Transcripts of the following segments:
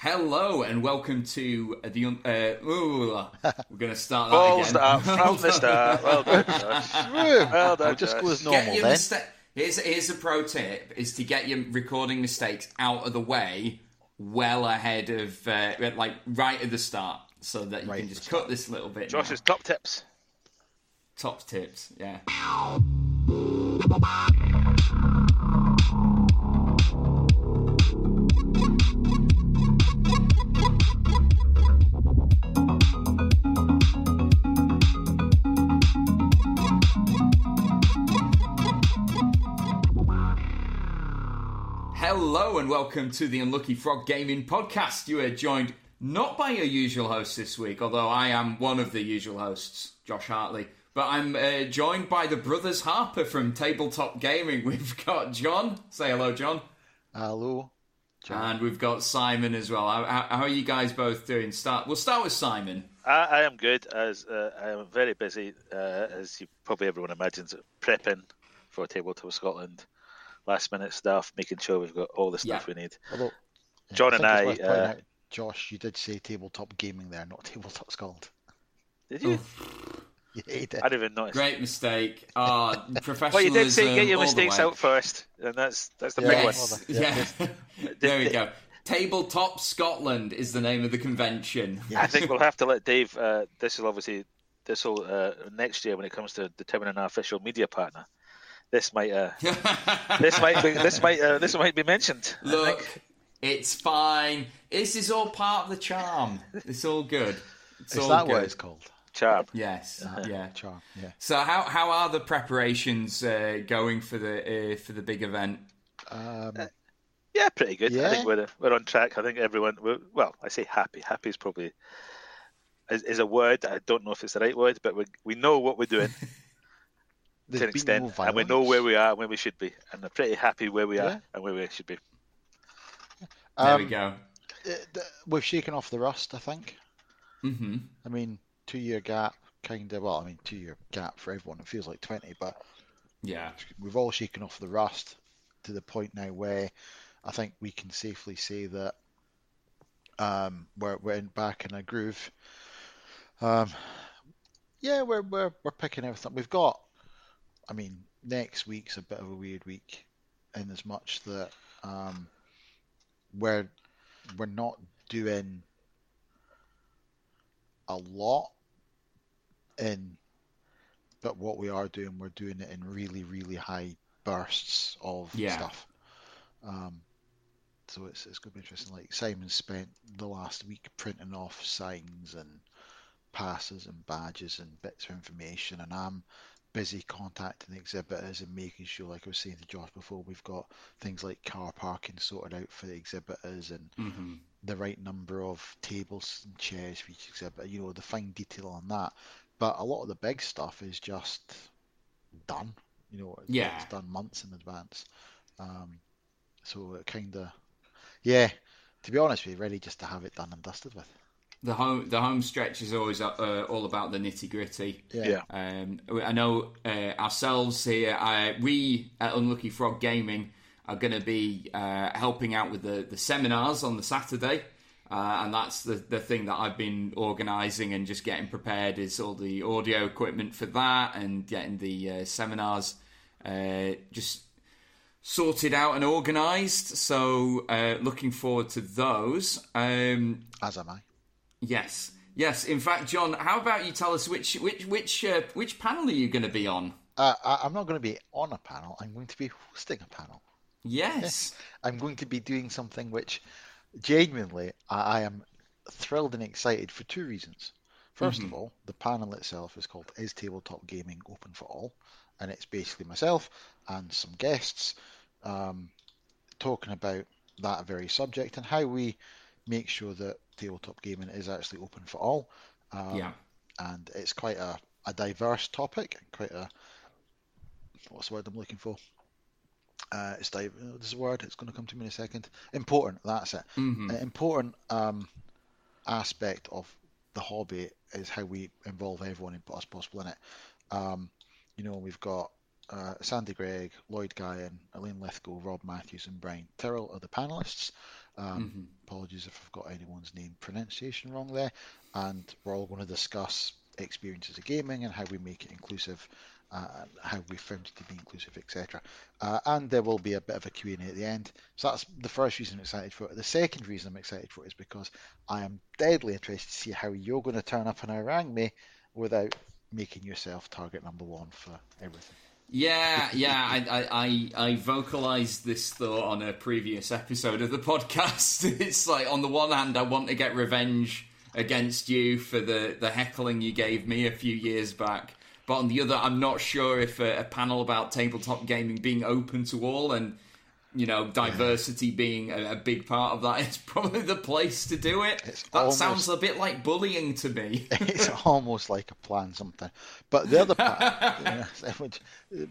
Hello and welcome to the. Uh, ooh, we're going to start that Ball again. start from the start. Well done, Josh. Well done, I'll just go as normal then. mista- here's here's a pro tip: is to get your recording mistakes out of the way well ahead of uh, like right at the start, so that you Right can just the cut this little bit. Josh's now. top tips. top tips, yeah. Hello and welcome to the Unlucky Frog Gaming Podcast. You are joined not by your usual host this week, although I am one of the usual hosts, Josh Hartley, but I'm uh, joined by the brothers Harper from Tabletop Gaming. We've got John. Say hello, John. Hello. And we've got Simon as well. How, how- how are you guys both doing? Start. We'll start with Simon. I, I am good, as uh, I am very busy, uh, as you probably everyone imagines, prepping for Tabletop Scotland. Last minute stuff, making sure we've got all the stuff Yeah. we need. Although, John think and I, uh, out, Josh, you did say tabletop gaming there, not tabletop Scotland. Did you? Yeah, you did. I didn't even notice. Great mistake. Ah, professionalism. Well, you did say get your mistakes out first, and that's that's the Yeah. big one. Yes. Yes. Yeah. there we go. Tabletop Scotland is the name of the convention. I think we'll have to let Dave. Uh, this will obviously this will uh, next year when it comes to determining our official media partner. This might uh, this might be this might uh, this might be mentioned. Look, it's fine. This is all part of the charm. It's all good. It's Is all that good. what it's called? charm. Yes. Yeah. Charm. Yeah. So how how are the preparations uh, going for the uh, for the big event? Um, Yeah, pretty good. I think we're we're on track. I think everyone. We're, well, I say happy. Happy is probably is, is a word. I don't know if it's the right word, but we we know what we're doing to an extent, no and we know where we are and where we should be, and we're pretty happy where we are and where we should be. There Um, we go. uh, We've shaken off the rust, I think. hmm I mean, two year gap, kind of. Well, I mean, two year gap for everyone. It feels like twenty, but Yeah. we've all shaken off the rust to the point now where I think we can safely say that um, we're we're back in a groove. Um, yeah, we're we're we're picking everything. We've got. I mean, next week's a bit of a weird week, in as much that um, we're we're not doing a lot in but what we are doing, we're doing it in really, really high bursts of Yeah. stuff. Um, so it's it's going to be interesting. Like Simon spent the last week printing off signs and passes and badges and bits of information, and I'm busy contacting the exhibitors and making sure, like I was saying to Josh before, we've got things like car parking sorted out for the exhibitors and hmm the right number of tables and chairs for each exhibitor. you know, the fine detail on that. But a lot of the big stuff is just done, you know, it's, Yeah. it's done months in advance. Um, so it kind of, yeah, to be honest with you, ready just to have it done and dusted with. The home the home stretch is always uh, all about the nitty gritty. Yeah. Um, I know uh, ourselves here, uh, we at Unlucky Frog Gaming are going to be uh, helping out with the, the seminars on the Saturday. Uh, and that's the, the thing that I've been organising and just getting prepared is all the audio equipment for that and getting the uh, seminars uh, just sorted out and organised. So uh, looking forward to those. Um, As am I. Yes, yes. In fact, John, how about you tell us which which which uh, which panel are you going to be on? Uh, I, I'm not going to be on a panel. I'm going to be hosting a panel. Yes. I'm going to be doing something which genuinely I, I am thrilled and excited for two reasons. 1st of all, the panel itself is called Is Tabletop Gaming Open for All? And it's basically myself and some guests um, talking about that very subject and how we make sure that tabletop gaming is actually open for all. Um, Yeah. And it's quite a, a diverse topic, quite a what's the word I'm looking for? Uh, it's di- there's a word. It's going to come to me in a second. Important. That's it. Mhm. An important um, aspect of the hobby is how we involve everyone as possible in it. Um, you know, we've got uh, Sandy Gregg, Lloyd Guyan, Elaine Lithgow, Rob Matthews, and Brian Tyrrell are the panelists. Um, mm-hmm. Apologies if I've got anyone's name pronunciation wrong there. And we're all going to discuss experiences of gaming and how we make it inclusive uh, how we found it to be inclusive, etc. Uh, and there will be a bit of a Q&A at the end. So that's the first reason I'm excited for it. The second reason I'm excited for it is because I am deadly interested to see how you're going to turn up and Harangue Me without making yourself target number one for everything. Yeah, yeah, I, I, I vocalized this thought on a previous episode of the podcast. It's like on the one hand, I want to get revenge against you for the, the heckling you gave me a few years back, but on the other, I'm not sure if a, a panel about tabletop gaming being open to all and you know diversity being a, a, big part of that is probably the place to do it. It's that almost, sounds a bit like bullying to me. it's almost like a plan something. But the other part, which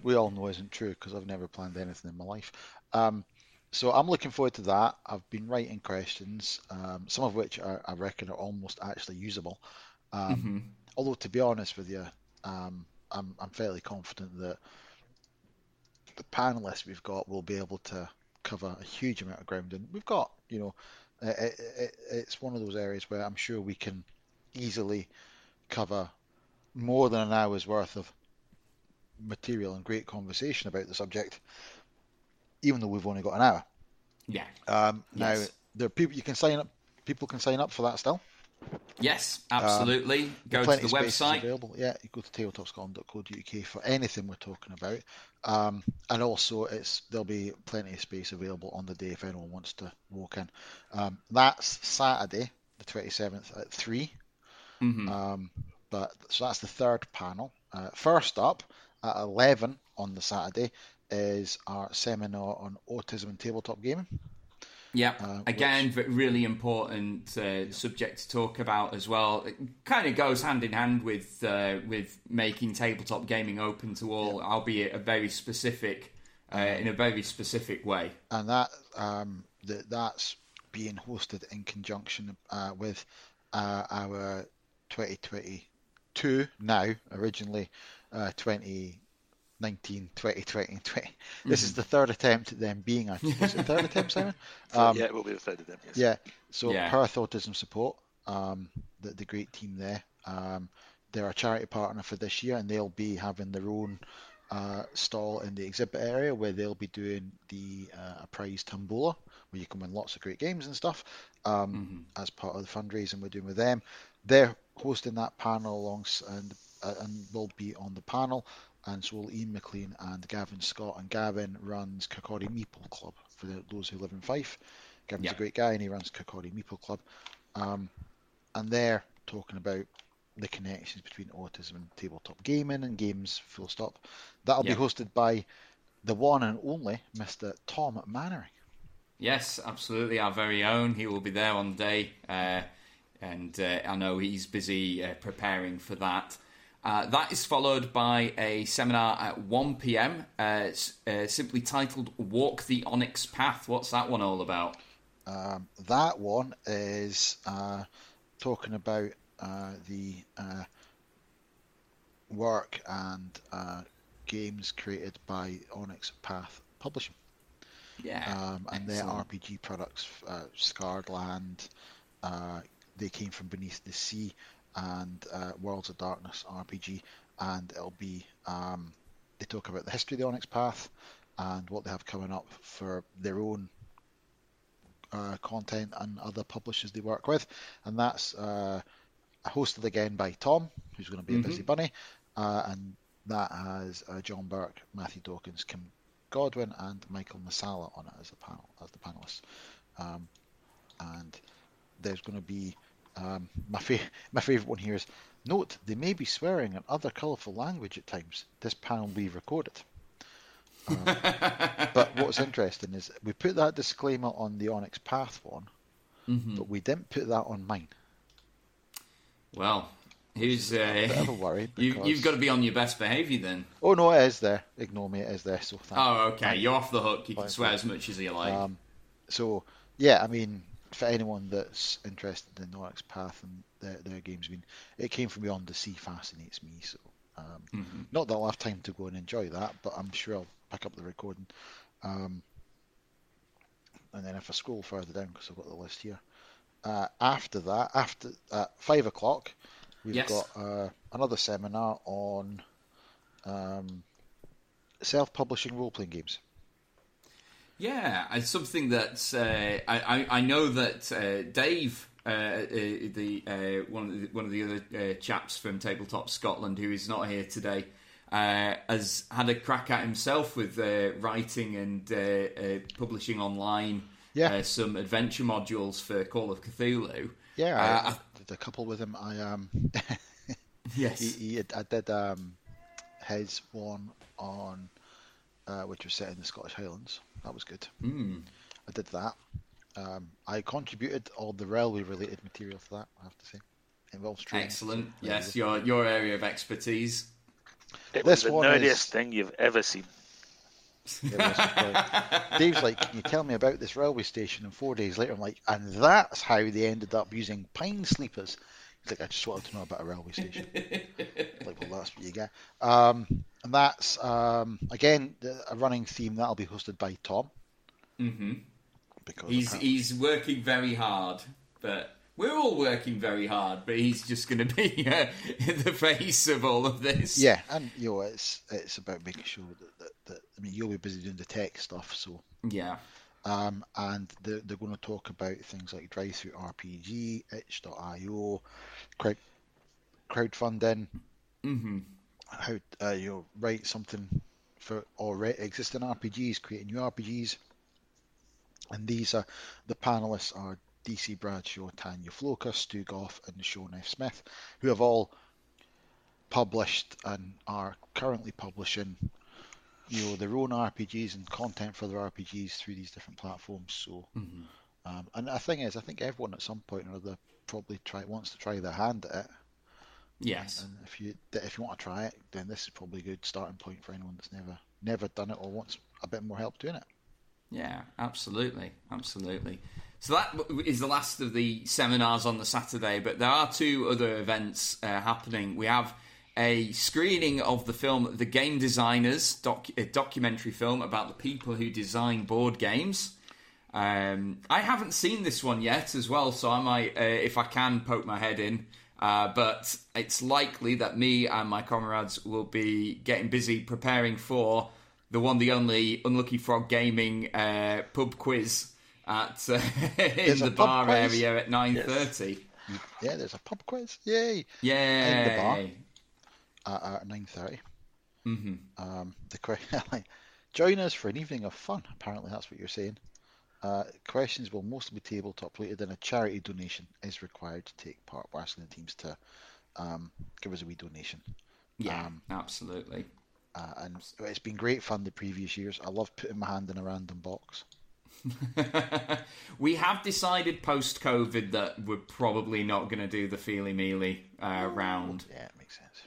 we all know isn't true because I've never planned anything in my life. Um, so I'm looking forward to that. I've been writing questions, um, some of which are, I reckon are almost actually usable. Um, mm-hmm. Although to be honest with you, um, I'm, I'm fairly confident that the panelists we've got will be able to cover a huge amount of ground, and we've got, you know, it, it, it's one of those areas where I'm sure we can easily cover more than an hour's worth of material and great conversation about the subject, even though we've only got an hour. Yeah. Um, now there are people you can sign up. People can sign up for that still. Yes, absolutely. Um, go to the website. Available. Yeah, you go to tabletopscotland.co.uk for anything we're talking about. Um, and also, it's there'll be plenty of space available on the day if anyone wants to walk in. Um, that's Saturday, the 27th at 3. Mm-hmm. Um, but so that's the third panel. Uh, first up at 11 on the Saturday is our seminar on autism and tabletop gaming. Yeah, uh, again, which... really important uh, subject to talk about as well. It kind of goes hand in hand with uh, with making tabletop gaming open to all, yeah. albeit a very specific uh, in a very specific way. And that um, that that's being hosted in conjunction uh, with uh, our 2022 now originally 20 19, 20, 20, 20. Mm-hmm. This is mm-hmm. the third attempt at them being a was it third attempt, Simon? Um, yeah, it will be the third attempt. Yes. Yeah. So yeah. Perth Autism Support, um, the the great team there. Um, they're a charity partner for this year, and they'll be having their own uh, stall in the exhibit area where they'll be doing the uh, prize tombola, where you can win lots of great games and stuff um, mm-hmm. as part of the fundraising we're doing with them. They're hosting that panel alongside and, uh, and will be on the panel and so will Ian McLean and Gavin Scott. And Gavin runs Kirkcaldy Meeple Club for the, those who live in Fife. Gavin's yep. a great guy and he runs Kirkcaldy Meeple Club. Um, and they're talking about the connections between autism and tabletop gaming and games, full stop. That'll yep. be hosted by the one and only Mr. Tom Mannering. Yes, absolutely, our very own. He will be there on the day, uh, and uh, I know he's busy uh, preparing for that. Uh, that is followed by a seminar at 1 pm, uh, uh, simply titled Walk the Onyx Path. What's that one all about? Um, that one is uh, talking about uh, the uh, work and games created by Onyx Path Publishing. Yeah. Um, and their RPG products, Scarred Land, they came from beneath the sea and uh, Worlds of Darkness RPG, and it'll be um, they talk about the history of the Onyx Path and what they have coming up for their own uh, content and other publishers they work with, and that's uh, hosted again by Tom, who's going to be mm-hmm. a busy bunny, uh, and that has uh, John Burke, Matthew Dawkins, Kim Godwin, and Michael Masala on it as a panel as the panelists, um, and there's going to be um, my, fa- my favourite one here is note they may be swearing in other colourful language at times. This panel will be recorded. Um, but what's interesting is we put that disclaimer on the Onyx Path one, mm-hmm. but we didn't put that on mine. Well, who's uh, a a worry? Because... You, have got to be on your best behaviour then. Oh no, it is there. Ignore me, it is there. So oh, okay, you're off the hook. You can swear as much as you like. Um, so yeah, I mean, for anyone that's interested in Onyx Path and their, their games, I mean, it came from beyond the sea fascinates me. So, um, mm-hmm. not that I'll have time to go and enjoy that, but I'm sure I'll pick up the recording. Um, and then if I scroll further down, because I've got the list here, uh, after that, after at five o'clock, we've Yes. got uh, another seminar on um, self-publishing role-playing games. Yeah, it's something that uh, I, I I know that uh, Dave, uh, uh, the uh, one of the, one of the other uh, chaps from Tabletop Scotland, who is not here today, uh, has had a crack at himself with uh, writing and uh, uh, publishing online. Yeah. Uh, some adventure modules for Call of Cthulhu. Yeah, Uh, I, did a couple with him. I um, Yes. he, he I did um, his one on uh, which was set in the Scottish Highlands. That was good. Mm. I did that. Um, I contributed all the railway-related material to that. I have to say, involves trains. Excellent. Yes, your your area of expertise. It This was the nerdiest is- thing you've ever seen. Was Dave's like, "Can you tell me about this railway station?" And four days later, I'm like, "And that's how they ended up using pine sleepers." He's like, "I just wanted to know about a railway station." like, well, that's what you get. Um, and that's um, again a running theme that'll be hosted by Tom Mm-hmm. because He's apparently- he's working very hard, but we're all working very hard. But he's just going to be uh, in the face of all of this. yeah, and you know, it's it's about making sure that, that, that I mean, you'll be busy doing the tech stuff, so yeah, Um, and they're, they're going to talk about things like DriveThruRPG, itch.io, crowd, crowdfunding, hmm how uh, you know, write something for already existing RPGs, create new RPGs. And these are the panelists are DC Bradshaw, Tanya Floka, Stu Goff, and Sean F. Smith, who have all published and are currently publishing you know their own RPGs and content for their RPGs through these different platforms. So, um, and the thing is, I think everyone at some point or other probably try wants to try their hand at it. Yes, And if you if you want to try it, then this is probably a good starting point for anyone that's never never done it or wants a bit more help doing it. yeah, absolutely, absolutely. So that is the last of the seminars on the Saturday, but there are two other events uh, happening. We have a screening of the film The Game Designers, doc- a documentary film about the people who design board games. Um, I haven't seen this one yet as well, so I might, uh, if I can, poke my head in. Uh, but it's likely that me and my comrades will be getting busy preparing for the one, the only Unlucky Frog Gaming uh, pub quiz at uh, in the bar area at nine thirty. Yeah, there's a pub quiz. Yay! Yeah, At, at nine Mm-hmm. Um, the join us for an evening of fun. Apparently, that's what you're saying. Uh, questions will mostly be tabletop related, and a charity donation is required to take part. We're asking the teams to um, give us a wee donation. yeah, Um, absolutely. Uh, and it's been great fun the previous years. I love putting my hand in a random box. we have decided post COVID that we're probably not going to do the feely mealy uh, round. Yeah, it makes sense.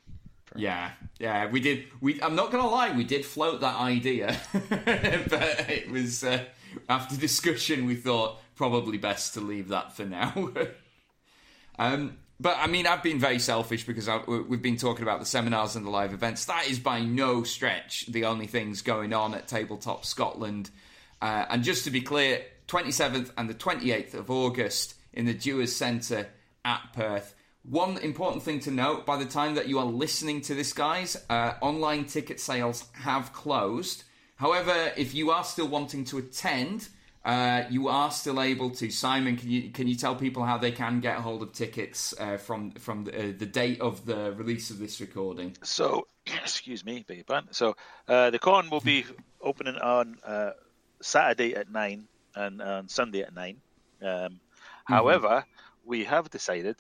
Fair Yeah, yeah, we did. We, I'm not gonna lie, we did float that idea, but it was uh, after discussion we thought probably best to leave that for now. um, but I mean, I've been very selfish because I, we- we've been talking about the seminars and the live events. That is by no stretch the only things going on at Tabletop Scotland. Uh, and just to be clear, 27th and the 28th of August in the Dewars Centre at Perth. One important thing to note by the time that you are listening to this, guys, uh, online ticket sales have closed. However, if you are still wanting to attend, uh, you are still able to. Simon, can you can you tell people how they can get hold of tickets uh, from from the, uh, the date of the release of this recording? So, excuse me, beg your pardon. So, uh, the con will be opening on uh, Saturday at nine and on Sunday at nine. Um, However, we have decided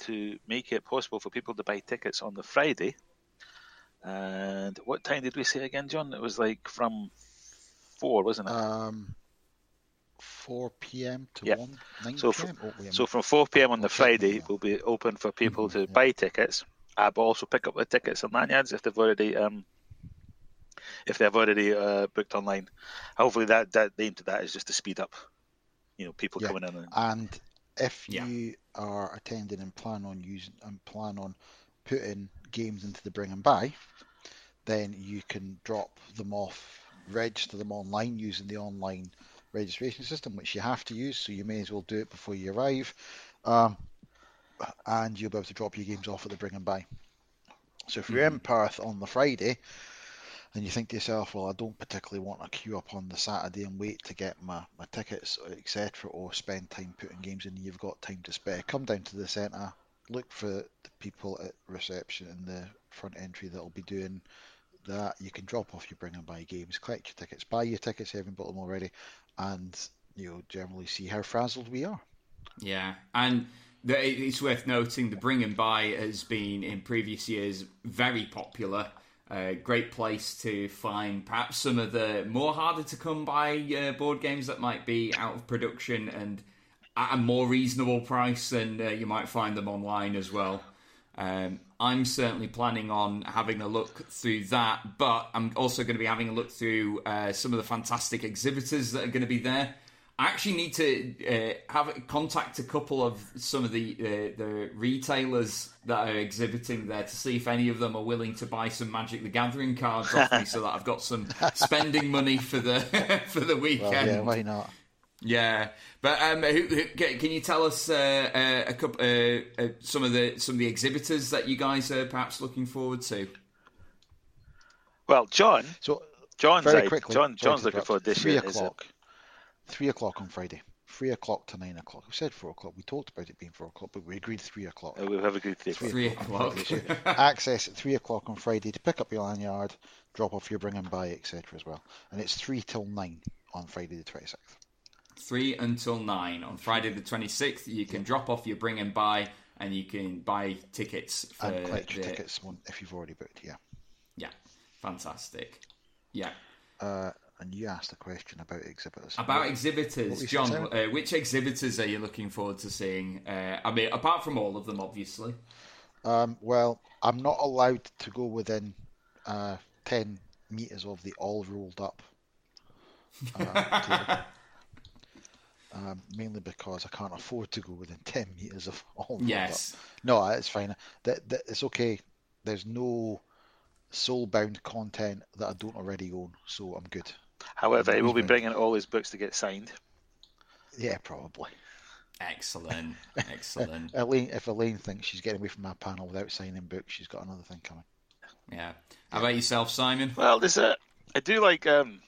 to make it possible for people to buy tickets on the Friday. And what time did we say again, John? It was like from four, wasn't it? Um, 4 p.m. to Yeah. 1, 9 So p.m. Oh, So from 4 p.m. on the I'll check that Friday out. will be open for people to yeah. buy tickets, uh, but also pick up the tickets and lanyards if they've already um, if they've already uh, booked online. Hopefully, that that the aim to that is just to speed up, you know, people Yeah. coming in. And, And if Yeah. you are attending and plan on using and plan on putting games into the bring and buy, then you can drop them off, register them online using the online registration system, which you have to use, so you may as well do it before you arrive. Um, and you'll be able to drop your games off at the bring and buy. So if you're in Perth on the Friday and you think to yourself, well, I don't particularly want to queue up on the Saturday and wait to get my, my tickets, etc., or spend time putting games in, you've got time to spare, come down to the centre, look for the people at reception in the front entry that will be doing that. You can drop off your bring and buy games, collect your tickets, buy your tickets, having bought them already, and you'll generally see how frazzled we are. Yeah, and the, it's worth noting the bring and buy has been in previous years very popular. A uh, great place to find perhaps some of the more harder to come by uh, board games that might be out of production and at a more reasonable price than uh, you might find them online as well. Um, I'm certainly planning on having a look through that, but I'm also going to be having a look through uh, some of the fantastic exhibitors that are going to be there. I actually need to uh, have contact a couple of some of the uh, the retailers that are exhibiting there to see if any of them are willing to buy some Magic the Gathering cards off me, so that I've got some spending money for the for the weekend. Well, yeah, why not? Yeah, but um, who, who, can you tell us uh, uh a couple, uh, uh, some of the some of the exhibitors that you guys are perhaps looking forward to? Well, John. So John's very quickly, John, John's looking forward this three year. O'clock, three o'clock on Friday. Three o'clock to nine o'clock. We said four o'clock. We talked about it being four o'clock, but we agreed three o'clock. Uh, we have agreed three, three o'clock. o'clock. Access at three o'clock on Friday to pick up your lanyard, drop off your bring and buy, etc. as well. And it's three till nine on Friday the twenty sixth. 3 until 9. On Friday the 26th, you can drop off your bring and buy and you can buy tickets for and collect your the... tickets if you've already booked, yeah. Yeah, fantastic. Yeah. Uh, and you asked a question about exhibitors. About what, exhibitors, what John. Uh, which exhibitors are you looking forward to seeing? Uh, I mean, apart from all of them, obviously. Um, well, I'm not allowed to go within uh, ten meters of the all rolled up. Um, mainly because I can't afford to go within 10 metres of all Yes. No, it's fine. That, that, it's okay. There's no soul-bound content that I don't already own, so I'm good. However, he will be bringing all his books to get signed. Yeah, probably. Excellent, excellent. Elaine, if Elaine thinks she's getting away from my panel without signing books, she's got another thing coming. Yeah. How about yourself, Simon? Well, there's a. I do like. Um,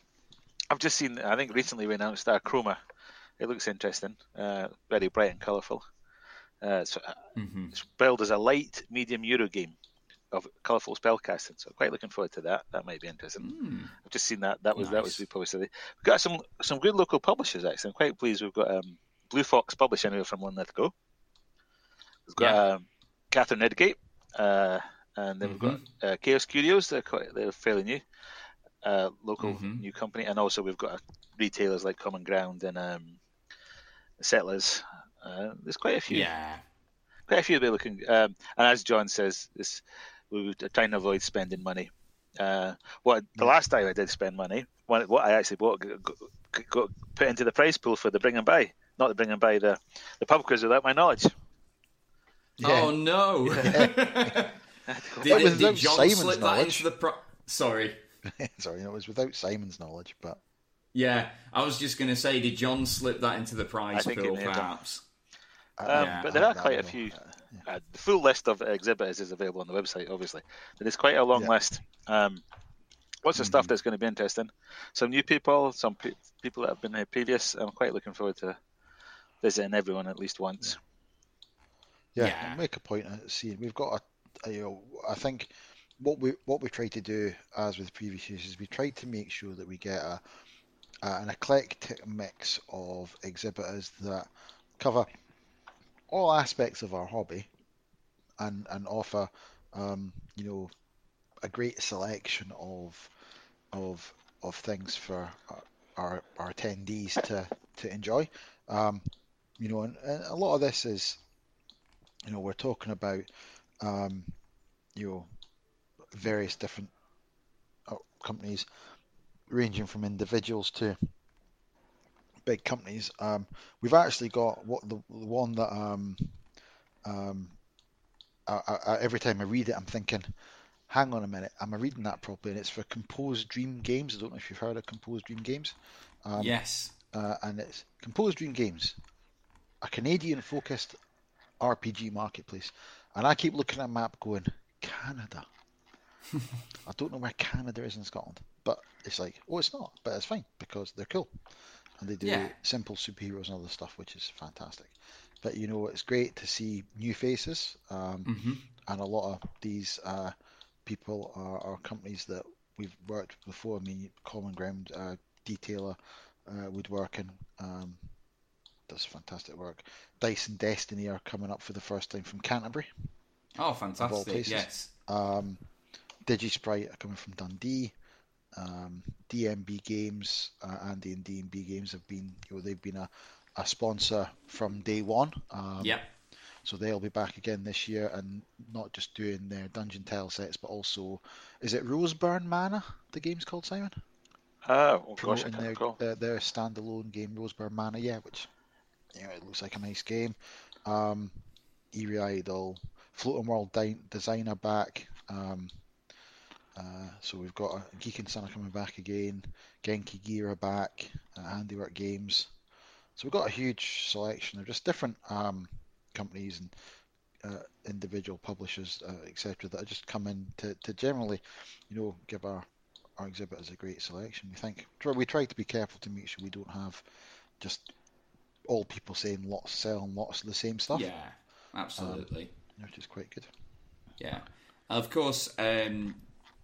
I've just seen. I think recently we announced our Chroma it looks interesting, uh, very bright and colourful. Uh, so, uh, mm-hmm. It's billed as a light medium Euro game of colourful spellcasting. So quite looking forward to that. That might be interesting. Mm. I've just seen that. That was nice. that was reposted. We've got some some good local publishers actually. I'm quite pleased. We've got um, Blue Fox Publishing from one let go. We've got yeah. um, Catherine Nedgate, uh, and then mm-hmm. we've got mm-hmm. uh, Chaos Curios. They're quite they're fairly new, uh, local mm-hmm. new company, and also we've got retailers like Common Ground and um, settlers. Uh, there's quite a few. Yeah. Quite a few they looking. Um, and as John says, this we were trying to avoid spending money. Uh, what the last time I did spend money, what, what I actually bought, got, got, put into the price pool for the bring and buy, not the bring and buy the the pub quiz without my knowledge. Yeah. Oh no! did, did, did John Simon's slip knowledge. that into the pro- Sorry. Sorry, it was without Simon's knowledge, but yeah, I was just going to say, did John slip that into the prize pool, perhaps? Um, yeah, but there are quite a few. Uh, the full list of exhibitors is available on the website, obviously. But it's quite a long yeah. list. Um, lots of mm-hmm. stuff that's going to be interesting. Some new people, some pe- people that have been here previous. I'm quite looking forward to visiting everyone at least once. Yeah, yeah. I'll make a point of seeing. We've got a, a, you know, I think what we what we try to do, as with previous years, is we try to make sure that we get a uh, an eclectic mix of exhibitors that cover all aspects of our hobby and and offer um, you know a great selection of of of things for our our attendees to to enjoy. Um, you know, and, and, a lot of this is, you know, we're talking about, um, you know, various different uh, companies ranging from individuals to big companies. Um, we've actually got what the, the one that um, um, I, I, every time I read it, I'm thinking, hang on a minute, am I reading that properly? And it's for Composed Dream Games. I don't know if you've heard of Composed Dream Games. Um, yes. uh, and it's Composed Dream Games, a Canadian-focused RPG marketplace. And I keep looking at a map, going Canada. I don't know where Canada is in Scotland, but it's like, oh, it's not, but it's fine because they're cool, and they do Yeah. simple superheroes and other stuff, which is fantastic. But you know, it's great to see new faces, um, Mhm. and a lot of these uh, people are, are companies that we've worked with before. I mean, Common Ground, uh, Detailer, uh, Woodworking, um, does fantastic work. Dice and Destiny are coming up for the first time from Canterbury. Oh, fantastic! Yes. Um, DigiSprite are coming from Dundee. Um, DMB Games uh, Andy and DMB Games have been, you know, they've been a, a sponsor from day one. Um, Yep. So they'll be back again this year, and not just doing their dungeon tile sets, but also, is it Roseburn Manor? The game's called Simon. Oh, oh gosh, I promoting can't their, their their standalone game, Roseburn Manor, yeah, which you know it looks like a nice game. Um, Eerie Idol, Floating World Di- Designer back. Um, uh, so we've got uh, Geek and Son are coming back again. Genki Gira back. Uh, Handiwork Games. So we've got a huge selection of just different um, companies and uh, individual publishers, uh, etc., that have just come in to, to generally, you know, give our our exhibitors a great selection. We think we try to be careful to make sure we don't have just all people saying lots selling lots of the same stuff, Yeah. Absolutely. which is quite good. Yeah. Of course, um,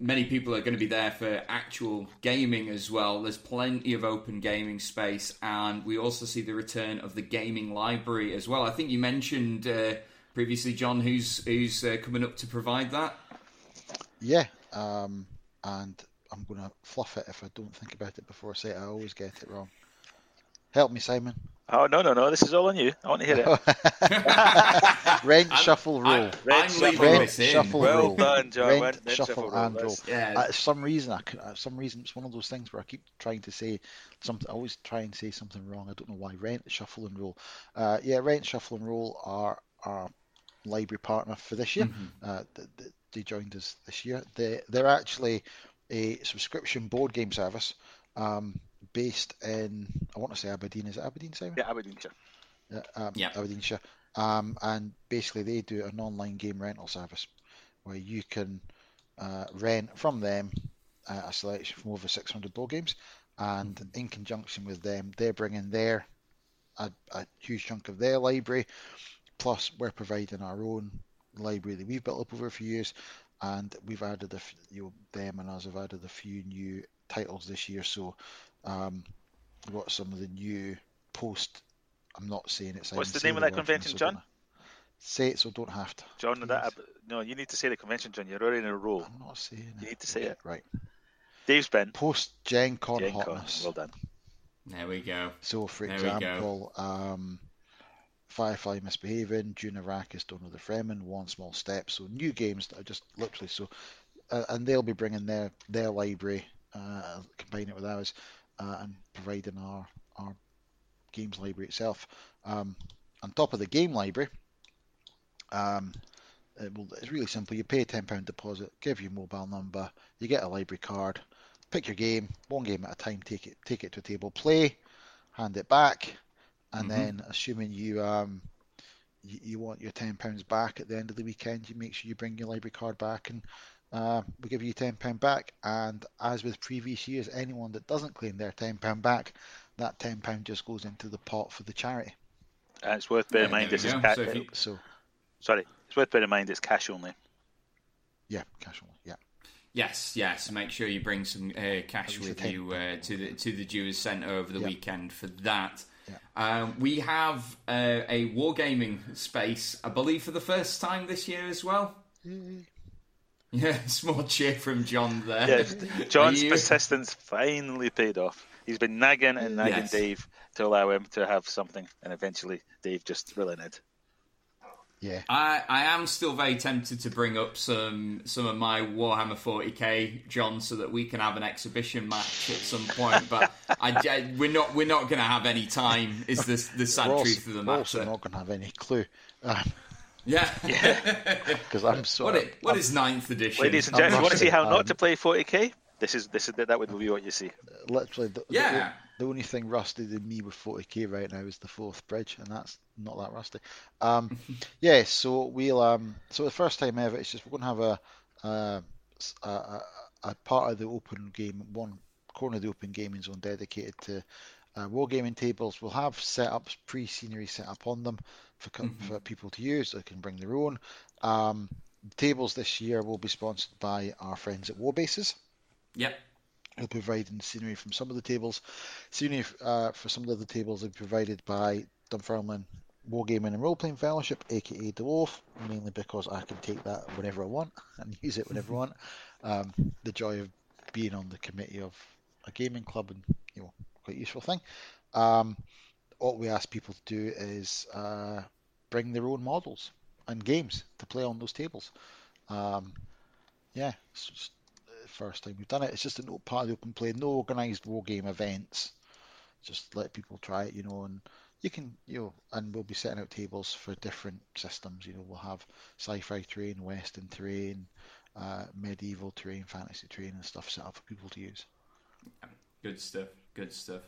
many people are going to be there for actual gaming as well. There's plenty of open gaming space, and we also see the return of the gaming library as well. I think you mentioned uh, previously, John, who's who's uh, coming up to provide that. Yeah, um, and I'm going to fluff it if I don't think about it before I say it. I always get it wrong. Help me, Simon. Oh no, no, no! This is all on you. I want to hear it. Rent, shuffle, roll. I'm, Red I'm shuffle. leaving Rent, shuffle, Well roll. done, John. Rent, Rent, rent, shuffle, shuffle, and roll. That's- Yeah. Uh, some reason, I could, uh, some reason, it's one of those things where I keep trying to say something. I always try and say something wrong. I don't know why. Rent, shuffle, and roll. Uh, yeah, rent, shuffle, and roll are our library partner for this year. Uh, th- th- they joined us this year. They they're actually a subscription board game service um, based in I want to say Aberdeen. Is it Aberdeen, Simon? Yeah, Aberdeenshire. Yeah, um, Yeah. Aberdeenshire. Um, and basically, they do an online game rental service where you can uh, rent from them uh, a selection from over 600 board games. And in conjunction with them, they're bringing their a, a huge chunk of their library. Plus, we're providing our own library that we've built up over a few years. And we've added a f- you know, them and us have added a few new titles this year. So um, we've got some of the new post. I'm not saying it's. What's the name of that convention, so John? don't- Say it so don't have to. John, that no, you need to say the convention, John. You're already in a row. I'm not saying You it. need to say Okay, it. Right. Dave's been. Post Gen Con Gen Con. hotness. Well done. There we go. So, for There example, um, Firefly Misbehaving, Dune Arrakis, Dawn of the Fremen, One Small Step. So, new games that are just literally so. Uh, and they'll be bringing their, their library, uh, combining it with ours, uh, and providing our, our games library itself. Um, on top of the game library, um, it will, it's really simple. You pay a £10 deposit, give your mobile number, you get a library card, pick your game, one game at a time, take it take it to a table, play, hand it back, and Mhm. then assuming you um you, you want your ten pounds back at the end of the weekend, you make sure you bring your library card back and uh, we give you ten pound back. And as with previous years, anyone that doesn't claim their ten pound back, that ten pound just goes into the pot for the charity. And it's worth bearing in Yeah, mind this is go. ca- So you- So sorry. It's worth bearing in mind it's cash only. yeah, cash only. Yeah. Yes, yes. Make sure you bring some uh, cash with you uh, to the to the Dewars Centre over the Yeah. weekend for that. Yeah. Um, we have uh, a wargaming space, I believe, for the first time this year as well. Yeah, small cheer from John there. Yes, John's you- persistence finally paid off. He's been nagging and nagging Yes. Dave to allow him to have something, and eventually Dave just relented. Yeah. I, I am still very tempted to bring up some some of my Warhammer 40k, John, so that we can have an exhibition match at some point. But I, I- we're not we're not going to have any time. Is this the sad We're truth of the we're also not going to have any clue um, Yeah. because I'm so. what it, what is ninth edition? Ladies and I'm gentlemen, you want to see how Um, not to play 40k? This is this is that would be what you see. literally the, Yeah. the only thing rusty than me with 40k right now is the Forth Bridge, and that's not that rusty. Um, yeah, so we'll um, so the first time ever, it's just we're going to have a, a, a, a part of the open game, one corner of the open gaming zone dedicated to uh, wargaming tables. We'll have setups, pre-scenery set up on them for, mm-hmm. for people to use. They can bring their own. Um, tables this year will be sponsored by our friends at Warbases. Yep. Who will provide scenery from some of the tables. Scenery uh, for some of the tables will be provided by Dunfermline Wargaming and Role Playing Fellowship, aka Dwarf, mainly because I can take that whenever I want and use it whenever I want. Um, the joy of being on the committee of a gaming club and you know quite useful thing. Um, what we ask people to do is uh, bring their own models and games to play on those tables. Um, yeah, it's the first time we've done it. It's just a part of the open play, no organised war game events. Just let people try it, you know, and you can, you know, and we'll be setting out tables for different systems. You know, we'll have sci-fi terrain, western terrain, uh, medieval terrain, fantasy terrain, and stuff set up for people to use. Good stuff. Good stuff.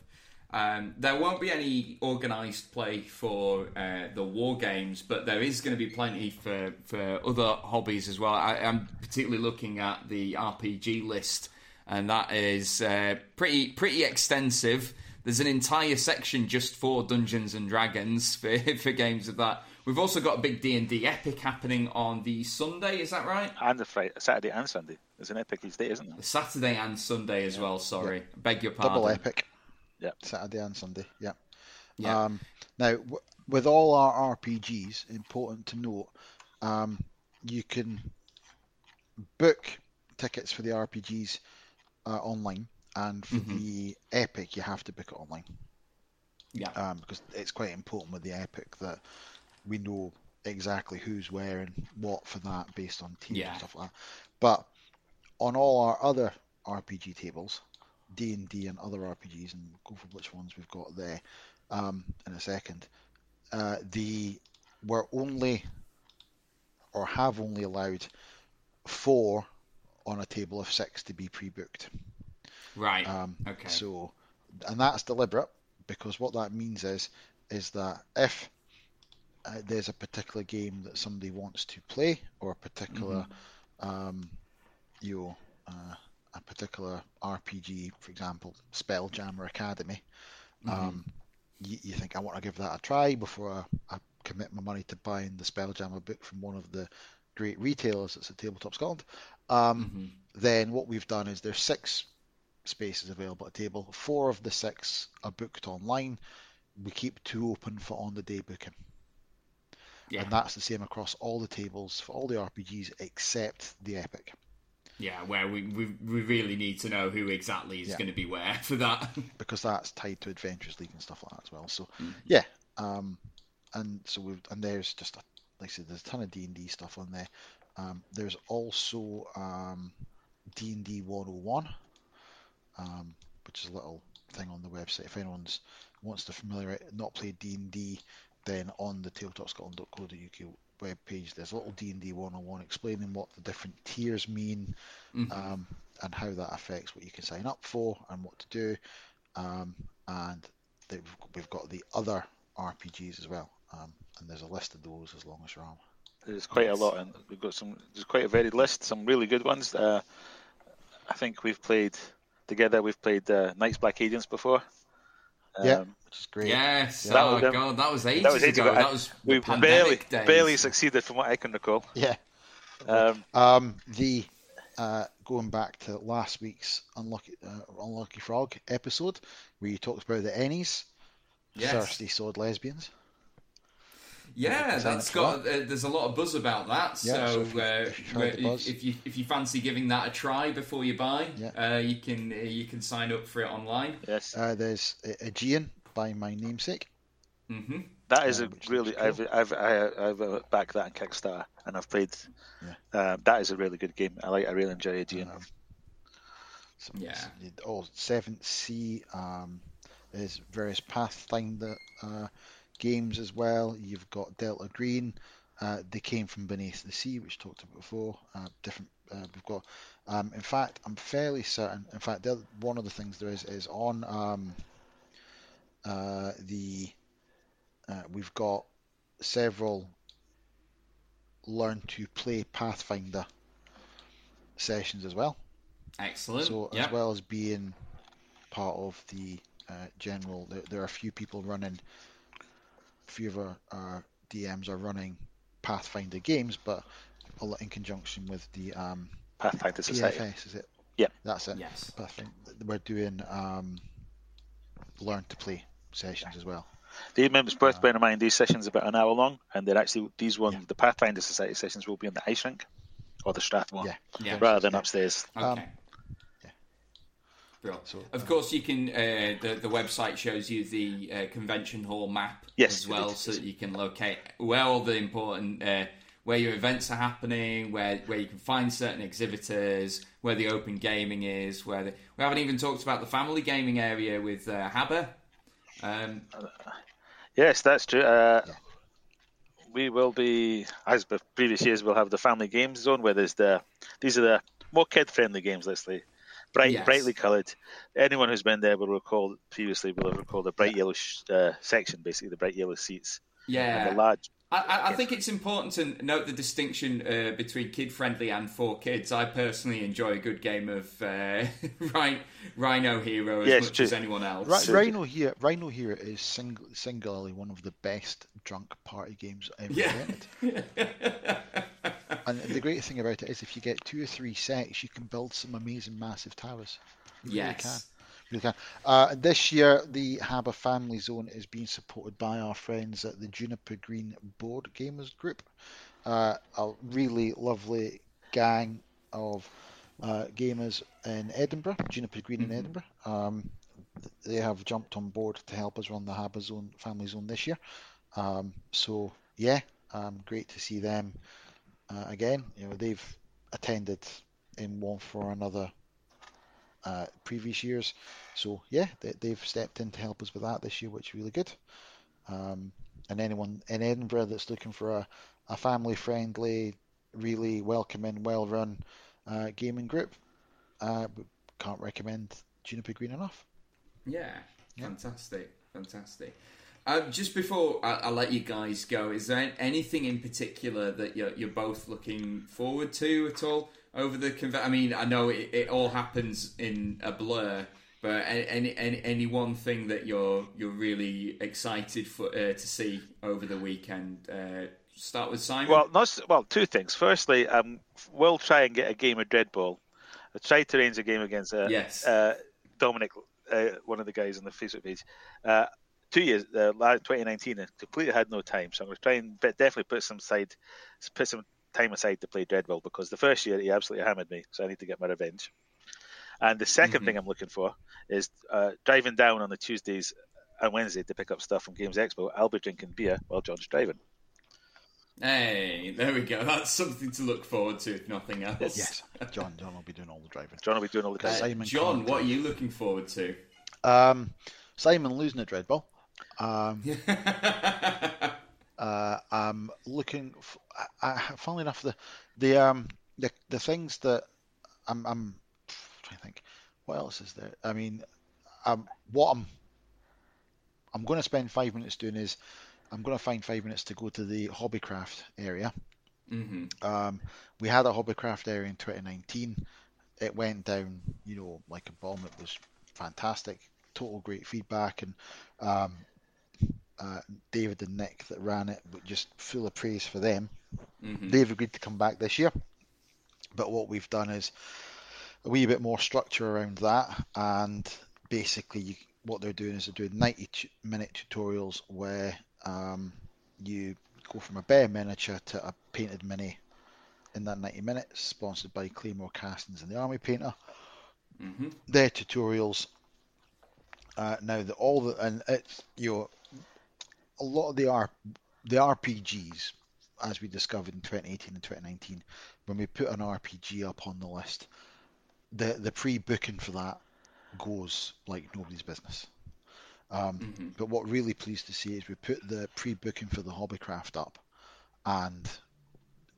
Um, there won't be any organised play for uh, the war games, but there is going to be plenty for, for other hobbies as well. I, am particularly looking at the RPG list, and that is uh, pretty pretty extensive. There's an entire section just for Dungeons and Dragons for, for games of that. We've also got a big D and D epic happening on the Sunday. Is that right? And the Friday, Saturday and Sunday. There's an epic each day, isn't it? Saturday and Sunday as yeah. well. Sorry, yeah. beg your pardon. Double epic. Yeah. Saturday and Sunday. Yeah. Yeah. Um, now, w- with all our RPGs, important to note, um, you can book tickets for the RPGs uh, online, and for mm-hmm. the Epic, you have to book it online. Yeah. Um, because it's quite important with the Epic that we know exactly who's wearing what for that based on teams yeah. and stuff like that. But on all our other RPG tables, D and D and other RPGs, and go for which ones we've got there um, in a second. Uh, the we're only or have only allowed four on a table of six to be pre-booked. Right. Um, okay. So, and that's deliberate because what that means is is that if uh, there's a particular game that somebody wants to play or a particular mm-hmm. um, you know, uh, a particular RPG, for example, Spelljammer Academy, mm-hmm. um, you, you, think I want to give that a try before I, I, commit my money to buying the Spelljammer book from one of the great retailers that's at Tabletop Scotland. Um, mm-hmm. Then what we've done is there's six spaces available at table. Four of the six are booked online. We keep two open for on the day booking. Yeah. And that's the same across all the tables for all the RPGs except the Epic. Yeah, where we, we, we really need to know who exactly is yeah. going to be where for that. because that's tied to Adventurers League and stuff like that as well. So mm. yeah, um, and so we've, and there's just a, like I said, there's a ton of D and D stuff on there. Um, there's also um, D and D 101, um, which is a little thing on the website. If anyone's wants to familiar not play D and D, then on the tabletopscotland.co.uk web page, there's a little D&D 101 explaining what the different tiers mean mm-hmm. um, and how that affects what you can sign up for and what to do. Um, and we've got the other RPGs as well, um, and there's a list of those as long as you're on. There's quite a lot, and we've got some. There's quite a varied list. Some really good ones. Uh, I think we've played together. We've played uh, Night's Black Agents before. Um, yeah, which is great. Yes. Yeah. Oh that god, that was ages, that was ages ago. ago. That was we barely days. barely succeeded, from what I can recall. Yeah. Um, um, the uh, going back to last week's unlucky uh, unlucky frog episode where you talked about the Ennies, yes. thirsty sword lesbians. Yeah, that's got. Uh, there's a lot of buzz about that. Yeah, so, so if, you, uh, if, if, you if you fancy giving that a try before you buy, yeah. uh, you can uh, you can sign up for it online. Yes. Uh, there's Aegean by my namesake. Mm-hmm. That is a really cool. I've I've I, I've uh, backed that in Kickstarter and I've played. Yeah. that is a really good game. I like. I really enjoy Aegean. Um, yeah. Oh, Seventh Sea. Um, there's various Pathfinder games as well. You've got Delta Green. Uh, they came from beneath the sea, which talked about before. Uh, different. Uh, we've got. Um, in fact, I'm fairly certain. In fact, one of the things there is is on um, uh, the uh, we've got several learn to play Pathfinder sessions as well. Excellent. So yep. as well as being part of the uh, general, there, there, are a few people running. A few of our, our DMs are running Pathfinder games, but a lot in conjunction with the um, Pathfinder Society. PFS, is it? Yeah, that's it. Yes. Pathfinder. We're doing um, learn to play sessions as well. The members worth uh, bearing in mind these sessions are about an hour long, and they're actually these ones, yeah. the Pathfinder Society sessions, will be in the ice rink or the Strathmore, yeah. yeah. rather than yeah. upstairs. Okay. Um, Brilliant. So, of uh, course, you can. Uh, the the website shows you the uh, convention hall map yes, as well, so that you can locate where all the important uh, where your events are happening, where where you can find certain exhibitors, where the open gaming is, where the, we haven't even talked about the family gaming area with uh, HABA. Um, yes, that's true. Uh, we will be, as previous years, we'll have the family games zone where there's the these are the more kid friendly games. Let's say bright, yes. brightly coloured. Anyone who's been there will recall previously will have recalled the bright yellow uh, section, basically the bright yellow seats. Yeah, the large. I, I, think it's important to note the distinction uh, between kid friendly and for kids. I personally enjoy a good game of uh, Rhino Hero as yeah, much true. as anyone else. R- Rhino Hero, Rhino Hero is sing- singularly one of the best drunk party games ever yeah. and the great thing about it is, if you get two or three sets, you can build some amazing, massive towers. You yes. Really can. Uh, this year, the HABA Family Zone is being supported by our friends at the Juniper Green Board Gamers Group. Uh, a really lovely gang of uh, gamers in Edinburgh, Juniper Green mm-hmm. in Edinburgh. Um, they have jumped on board to help us run the HABA Zone Family Zone this year. Um, so yeah, um, great to see them uh, again. You know they've attended in one for another uh, previous years, so yeah, they, have stepped in to help us with that this year, which is really good. Um, and anyone in Edinburgh that's looking for a, a family-friendly, really welcoming, well-run uh, gaming group, uh, can't recommend Juniper Green enough. Yeah, yeah. fantastic, fantastic. Uh, just before I, I, let you guys go, is there anything in particular that you're, you're both looking forward to at all over the convention? I mean, I know it, it, all happens in a blur, but any, any any one thing that you're you're really excited for uh, to see over the weekend? Uh, start with Simon. Well, not, well, two things. Firstly, um, we'll try and get a game of Dreadball. I tried to arrange a game against uh, yes. Uh, Dominic, uh, one of the guys on the Facebook page. Two years, uh, 2019, I completely had no time. So I'm going to try and definitely put some side, put some time aside to play Dreadball because the first year he absolutely hammered me, so I need to get my revenge. And the 2nd mm-hmm. thing I'm looking for is uh, driving down on the Tuesdays and Wednesday to pick up stuff from Games Expo. I'll be drinking beer while John's driving. Hey, there we go. That's something to look forward to, if nothing else. Yes, John. John will be doing all the driving. John will be doing all the driving. Uh, John, what are you looking forward to? Um, Simon losing a Dreadball. Um, uh, I'm looking. For, I, funnily enough, the the um the the things that I'm I'm trying to think. What else is there? I mean, um, what I'm I'm going to spend five minutes doing is I'm going to find five minutes to go to the Hobbycraft area. Mm-hmm. Um, we had a Hobbycraft area in 2019. It went down, you know, like a bomb. It was fantastic, total great feedback, and um, uh, David and Nick that ran it, but just full of praise for them. Mm-hmm. They've agreed to come back this year. But what we've done is a wee bit more structure around that, and basically, you, what they're doing is they're doing 90 minute tutorials where um, you go from a bare miniature to a painted mini in that 90 minutes, sponsored by Claymore Castings and the Army Painter. Mm-hmm. Their tutorials uh, now that all the and it's you know a lot of the R the RPGs as we discovered in 2018 and 2019 when we put an RPG up on the list the the pre-booking for that goes like nobody's business. Um, mm-hmm. but what really pleased to see is we put the pre-booking for the hobbycraft up and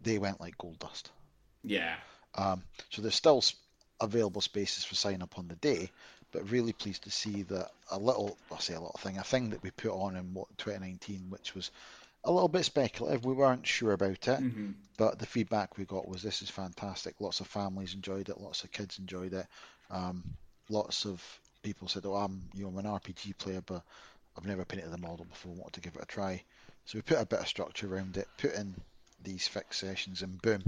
they went like gold dust. Yeah. Um, so there's still available spaces for sign up on the day but really pleased to see that a little, I say a little thing, a thing that we put on in what 2019, which was a little bit speculative. We weren't sure about it, Mm-hmm. but the feedback we got was this is fantastic. Lots of families enjoyed it. Lots of kids enjoyed it. Um, lots of people said, "Oh, I'm you know I'm an RPG player, but I've never painted the model before. Wanted to give it a try." So we put a bit of structure around it, put in these fixed sessions, and boom,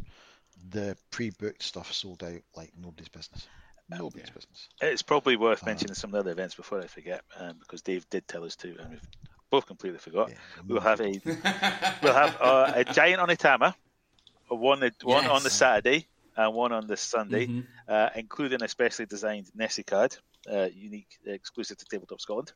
the pre-booked stuff sold out like nobody's business. Nobody's Yeah. business. It's probably worth Uh, mentioning some of the other events before I forget, um, because Dave did tell us to, and we've both completely forgot. Yeah, We'll have a we'll have uh, a giant Onitama, one one on the Saturday and one on the Sunday, Mhm. uh, including a specially designed Nessie card, uh, unique, exclusive to Tabletop Scotland.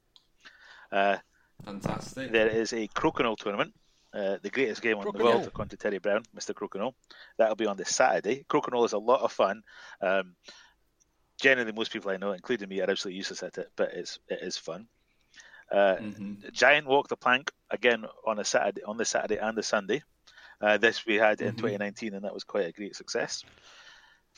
Uh, Fantastic. there is a Crokinole tournament, uh, the greatest game on the world, according to Terry Brown, Mr. Crokinole. That'll be on this Saturday. Crokinole is a lot of fun. Um, generally, most people I know, including me, are absolutely useless at it, but it's it is fun. Uh, Mhm. Giant Walk the Plank again on a Saturday, on the Saturday and the Sunday. Uh, this we had in Mhm. 2019, and that was quite a great success.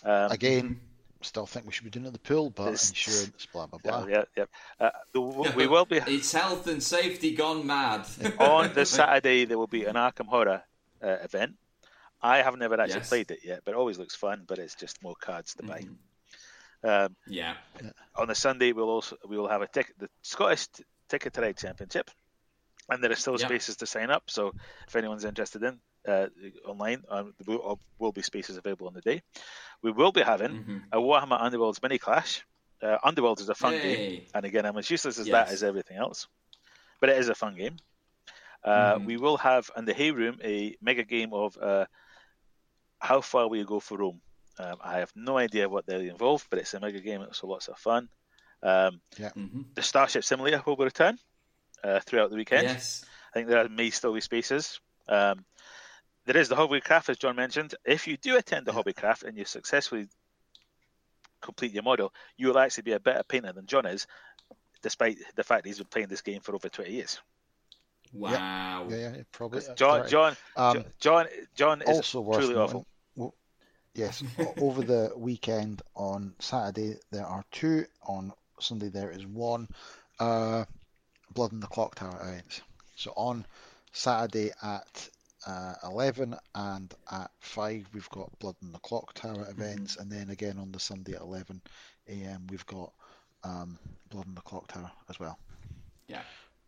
Um, Again, still think we should be doing it at the pool, but It's- insurance, blah blah blah. yeah, yeah. Uh, the- we will be It's health and safety gone mad. on the Saturday. There will be an Arkham Horror uh, event. I have never actually Yes. played it yet, but it always looks fun. But it's just more cards to buy. Mhm. Um, Yeah. on the Sunday, we'll also we will have a ticket, the Scottish T- Ticket to Ride Championship, and there are still Yeah. spaces to sign up. So if anyone's interested in uh, online, um, there will, will be spaces available on the day. We will be having Mhm. a Warhammer Underworlds mini clash. Uh, Underworld is a fun game, and again, I'm as useless as that as everything else, but it is a fun game. Uh, Mhm. We will have in the Hay Room a mega game of uh, how far will you go for Rome. Um, I have no idea what they're involved, but it's a mega game. It's lots of fun. Um, Mhm. the Starship Simulator will return uh, throughout the weekend. Yes. I think there may still be spaces. Um, there is the Hobbycraft, as John mentioned. If you do attend the Hobbycraft and you successfully complete your model, you will actually be a better painter than John is, despite the fact he's been playing this game for over 20 years. Wow. Yeah, yeah, probably. 'Cause that's John, right. John, Um, John, John is also worth truly noting, awful. Yes, over the weekend on Saturday there are two. On Sunday there is one. Uh, Blood in the Clock Tower events. So on Saturday at uh, 11 and at 5 we've got Blood in the Clock Tower events, and then again on the Sunday at 11 a.m. we've got um, Blood in the Clock Tower as well. Yeah.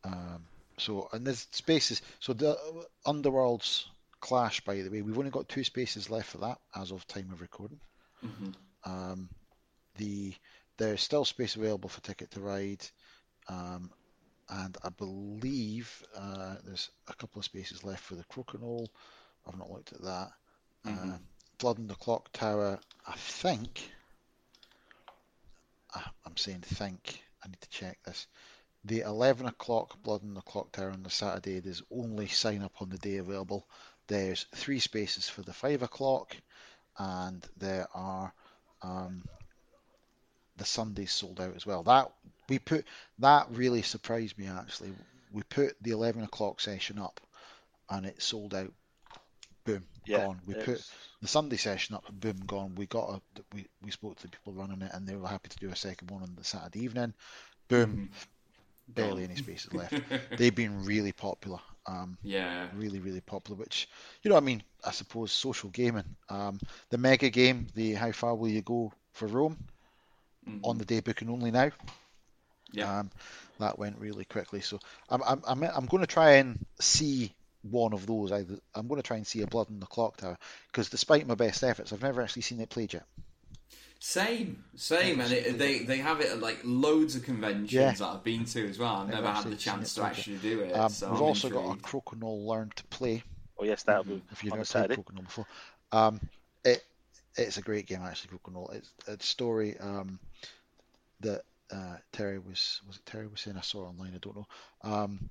Um, so and there's spaces. So the Underworld's Clash, by the way, we've only got two spaces left for that as of time of recording. Mhm. Um, the there's still space available for Ticket to Ride, um, and I believe uh, there's a couple of spaces left for the Crokinole. I've not looked at that. Uh, Mhm. Blood in the Clock Tower, I think. ah, I'm saying think. I need to check this. The 11 o'clock Blood in the Clock Tower on the Saturday, there's only sign up on the day available. There's three spaces for the 5 o'clock, and there are um, the Sundays sold out as well. That we put that really surprised me actually. We put the 11 o'clock session up, and it sold out. Boom, Yeah, gone. We put the Sunday session up, boom, gone. We got a we, we spoke to the people running it, and they were happy to do a second one on the Saturday evening. Boom, barely any spaces left. They've been really popular. Um, yeah. really, really popular. Which, you know, I mean, I suppose social gaming. Um, the mega game, the how far will you go for Rome Mhm. on the day booking only now. Yeah. Um, that went really quickly. So I'm I'm I'm, I'm going to try and see one of those. I, I'm going to try and see a Blood in the Clock Tower because despite my best efforts, I've never actually seen it played yet. Same, same, and it, they they have it at like loads of conventions Yeah. that I've been to as well. I've Never never had the chance to actually do it. Um, so we've I'm also got a intrigued. Crokinole Learn to Play. oh yes, that'll be If you've on never the played Saturday. Crokinole before, um, it it's a great game actually. Crokinole. It's it's a story um, that uh, Terry was was it Terry was saying I saw it online. I don't know. Um,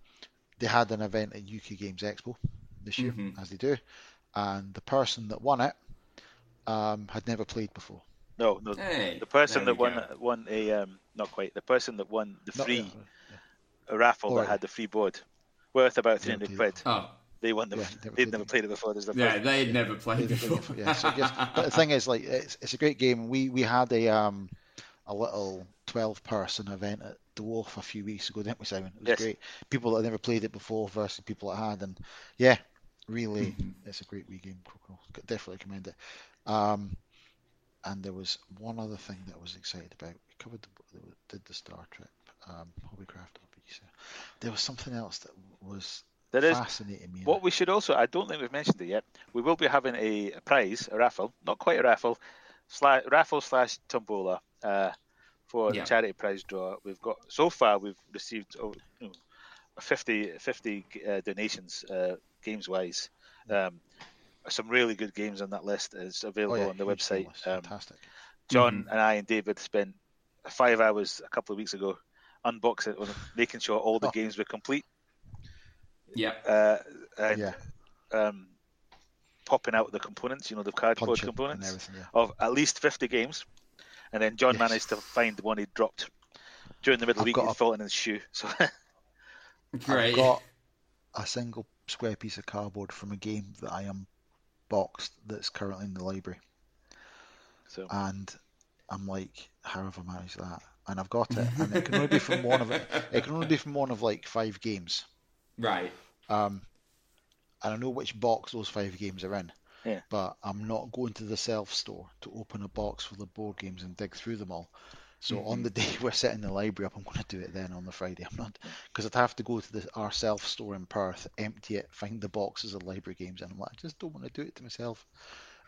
they had an event at UK Games Expo this year, Mhm. as they do, and the person that won it um, had never played before. No, no. Hey, The person that won go. won a um, not quite the person that won the Not- free yeah, a raffle that had the free board worth about three Never hundred played quid. Oh, They won the. Yeah, they'd played never played it before. There's the yeah, first- they'd never played They'd before. played it before, yeah, so I guess- but the thing is, like, it's, it's a great game. We we had a um a little 12 person event at Dwarf a few weeks ago, didn't we, Simon? It was Yes. great. People that had never played it before versus people that had, and yeah, really, Mhm. it's a great wee game. Cool, cool. Definitely recommend it. Um, and there was one other thing that I was excited about. We covered the, did the Star Trek, um, Hobbycraft, hobbies. There was something else that was There is fascinating me. What we should also, I don't think we've mentioned it yet. We will be having a, a prize, a raffle, not quite a raffle, slash, raffle slash tombola uh, for Yeah. the charity prize draw. We've got so far we've received oh, you know, 50, 50 uh, donations uh, games wise. Um, some really good games on that list is Oh, available yeah, on the website. Um, Fantastic. John and I and David spent five hours a couple of weeks ago unboxing, making sure all the Oh. games were complete. Yeah. Uh, and yeah, um, popping out the components, you know, the cardboard punch components. Yeah. of at least 50 games. And then John Yes. managed to find the one he dropped during the middle I've week. got He'd a- fallen in his shoe. So Great. I've got a single square piece of cardboard from a game that I unboxed that's currently in the library, so and I'm like, how have I managed that? And I've got it, and it can only be from one of it. It can only be from one of like five games. Right. Um, and I know which box those five games are in. Yeah. But I'm not going to the self store to open a box full of board games and dig through them all. So on Mhm. the day we're setting the library up, I'm going to do it then on the Friday. I'm not because I'd have to go to the our self store in Perth, empty it, find the boxes of library games, and I'm like, I just don't want to do it to myself.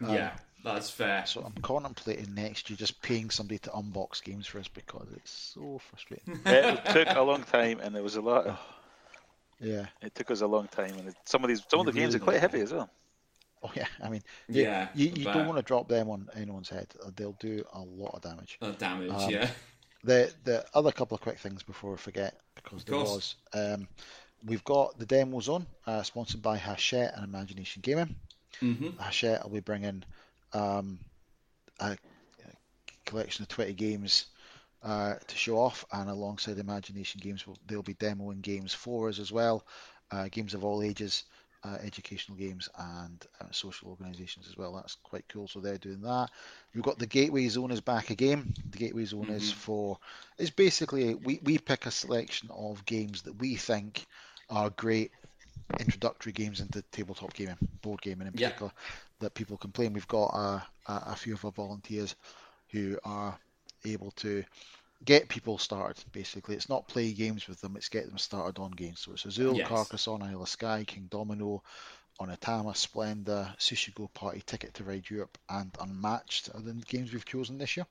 Um, yeah, that's fair. So I'm contemplating next year just paying somebody to unbox games for us because it's so frustrating. it took a long time, and there was a lot. Of, yeah. it took us a long time, and it, some of these, some of You the games are quite heavy as well. Oh yeah. I mean, you, Yeah. you, you don't want to drop them on anyone's head. Uh, They'll do a lot of damage. uh, damage. Um, yeah. The the other couple of quick things before we forget, because Of there course. was, um, we've got the demo zone, uh, sponsored by Hachette and Imagination Gaming. hmm Hachette will be bringing um, a, a collection of 20 games uh, to show off, and alongside Imagination Games, will they'll be demoing games for us as well, uh, games of all ages. Uh, educational games and uh, social organisations as well. That's quite cool. So they're doing that. We've got the Gateway Zone is back again. The Gateway Zone is Mhm. for it's basically we, we pick a selection of games that we think are great introductory games into tabletop gaming, board gaming in Yeah. particular, that people can play. And we've got a, a, a few of our volunteers who are able to get people started. Basically, it's not play games with them; it's get them started on games. So it's Azul, Yes. Carcassonne, Isle of Skye, King Domino, Onitama, Splendor, Sushi Go Party, Ticket to Ride Europe, and Unmatched are the games we've chosen this year.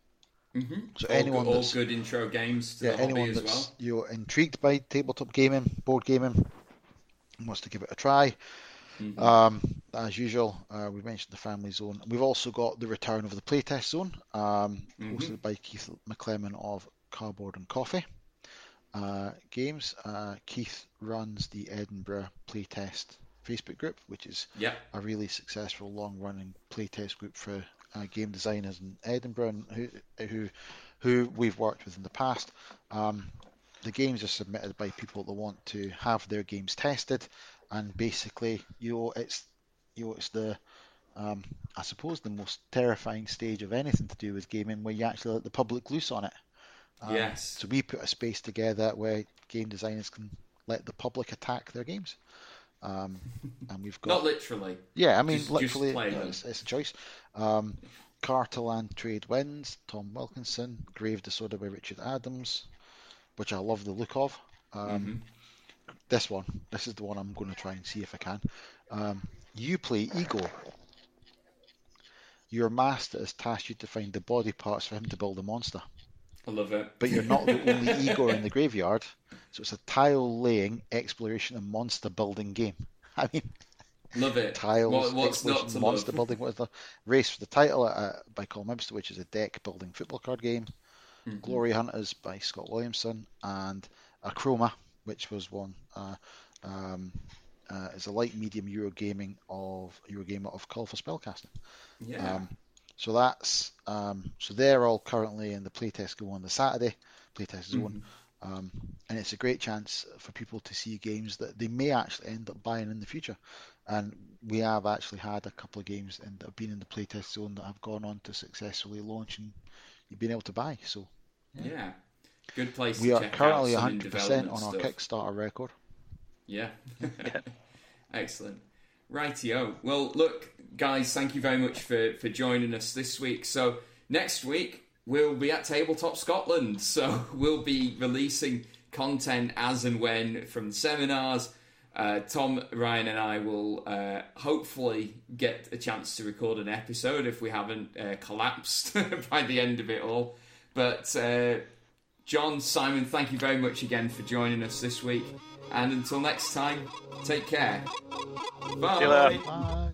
hmm So all, anyone good, all good intro games to Yeah, anyone as that's well. you're intrigued by tabletop gaming, board gaming, wants to give it a try. Mhm. Um, as usual, uh, we mentioned the family zone. We've also got the return of the playtest zone, um, Mhm. hosted by Keith McClellan of Cardboard and Coffee uh, Games. Uh, Keith runs the Edinburgh Playtest Facebook group, which is Yeah. a really successful long-running playtest group for uh, game designers in Edinburgh, and who who who we've worked with in the past. Um, the games are submitted by people that want to have their games tested, and basically, you know, it's you know, it's the um, I suppose the most terrifying stage of anything to do with gaming, where you actually let the public loose on it. Um, Yes. So we put a space together where game designers can let the public attack their games. Um, and we've got Not literally. yeah, I mean, Just- just literally, you it's, it's a choice. Um, Carterland Trade Wins, Tom Wilkinson, Grave Disorder by Richard Adams, which I love the look of. Um, Mhm. This one, this is the one I'm going to try and see if I can. Um, you play Igor. Your master has tasked you to find the body parts for him to build a monster, I love it. but you're not the only Igor in the graveyard. So it's a tile laying, exploration, and monster building game. I mean, Love it. tiles, What- what's exploration, monster love? building. What is the race for the title uh, by Colin Webster, which is a deck building football card game. Mhm. Glory Hunters by Scott Williamson, and Acroma, which was one uh, um, uh, is a light medium Euro gaming of Eurogamer of Call for Spellcasting. Yeah. Um, so that's um, so they're all currently in the playtest go on the Saturday playtest zone, Mhm. um, and it's a great chance for people to see games that they may actually end up buying in the future. And we have actually had a couple of games and have been in the playtest zone that have gone on to successfully launch and you've been able to buy. So Yeah, good place. We to are currently 100% on our stuff. Kickstarter record. Yeah. Excellent. Rightio. Well, look, guys, thank you very much for, for joining us this week. So, next week, we'll be at Tabletop Scotland. So, we'll be releasing content as and when from seminars. Uh, Tom, Ryan, and I will uh, hopefully get a chance to record an episode if we haven't uh, collapsed by the end of it all. But, uh, John, Simon, thank you very much again for joining us this week. And until next time, take care. Bye. Bye.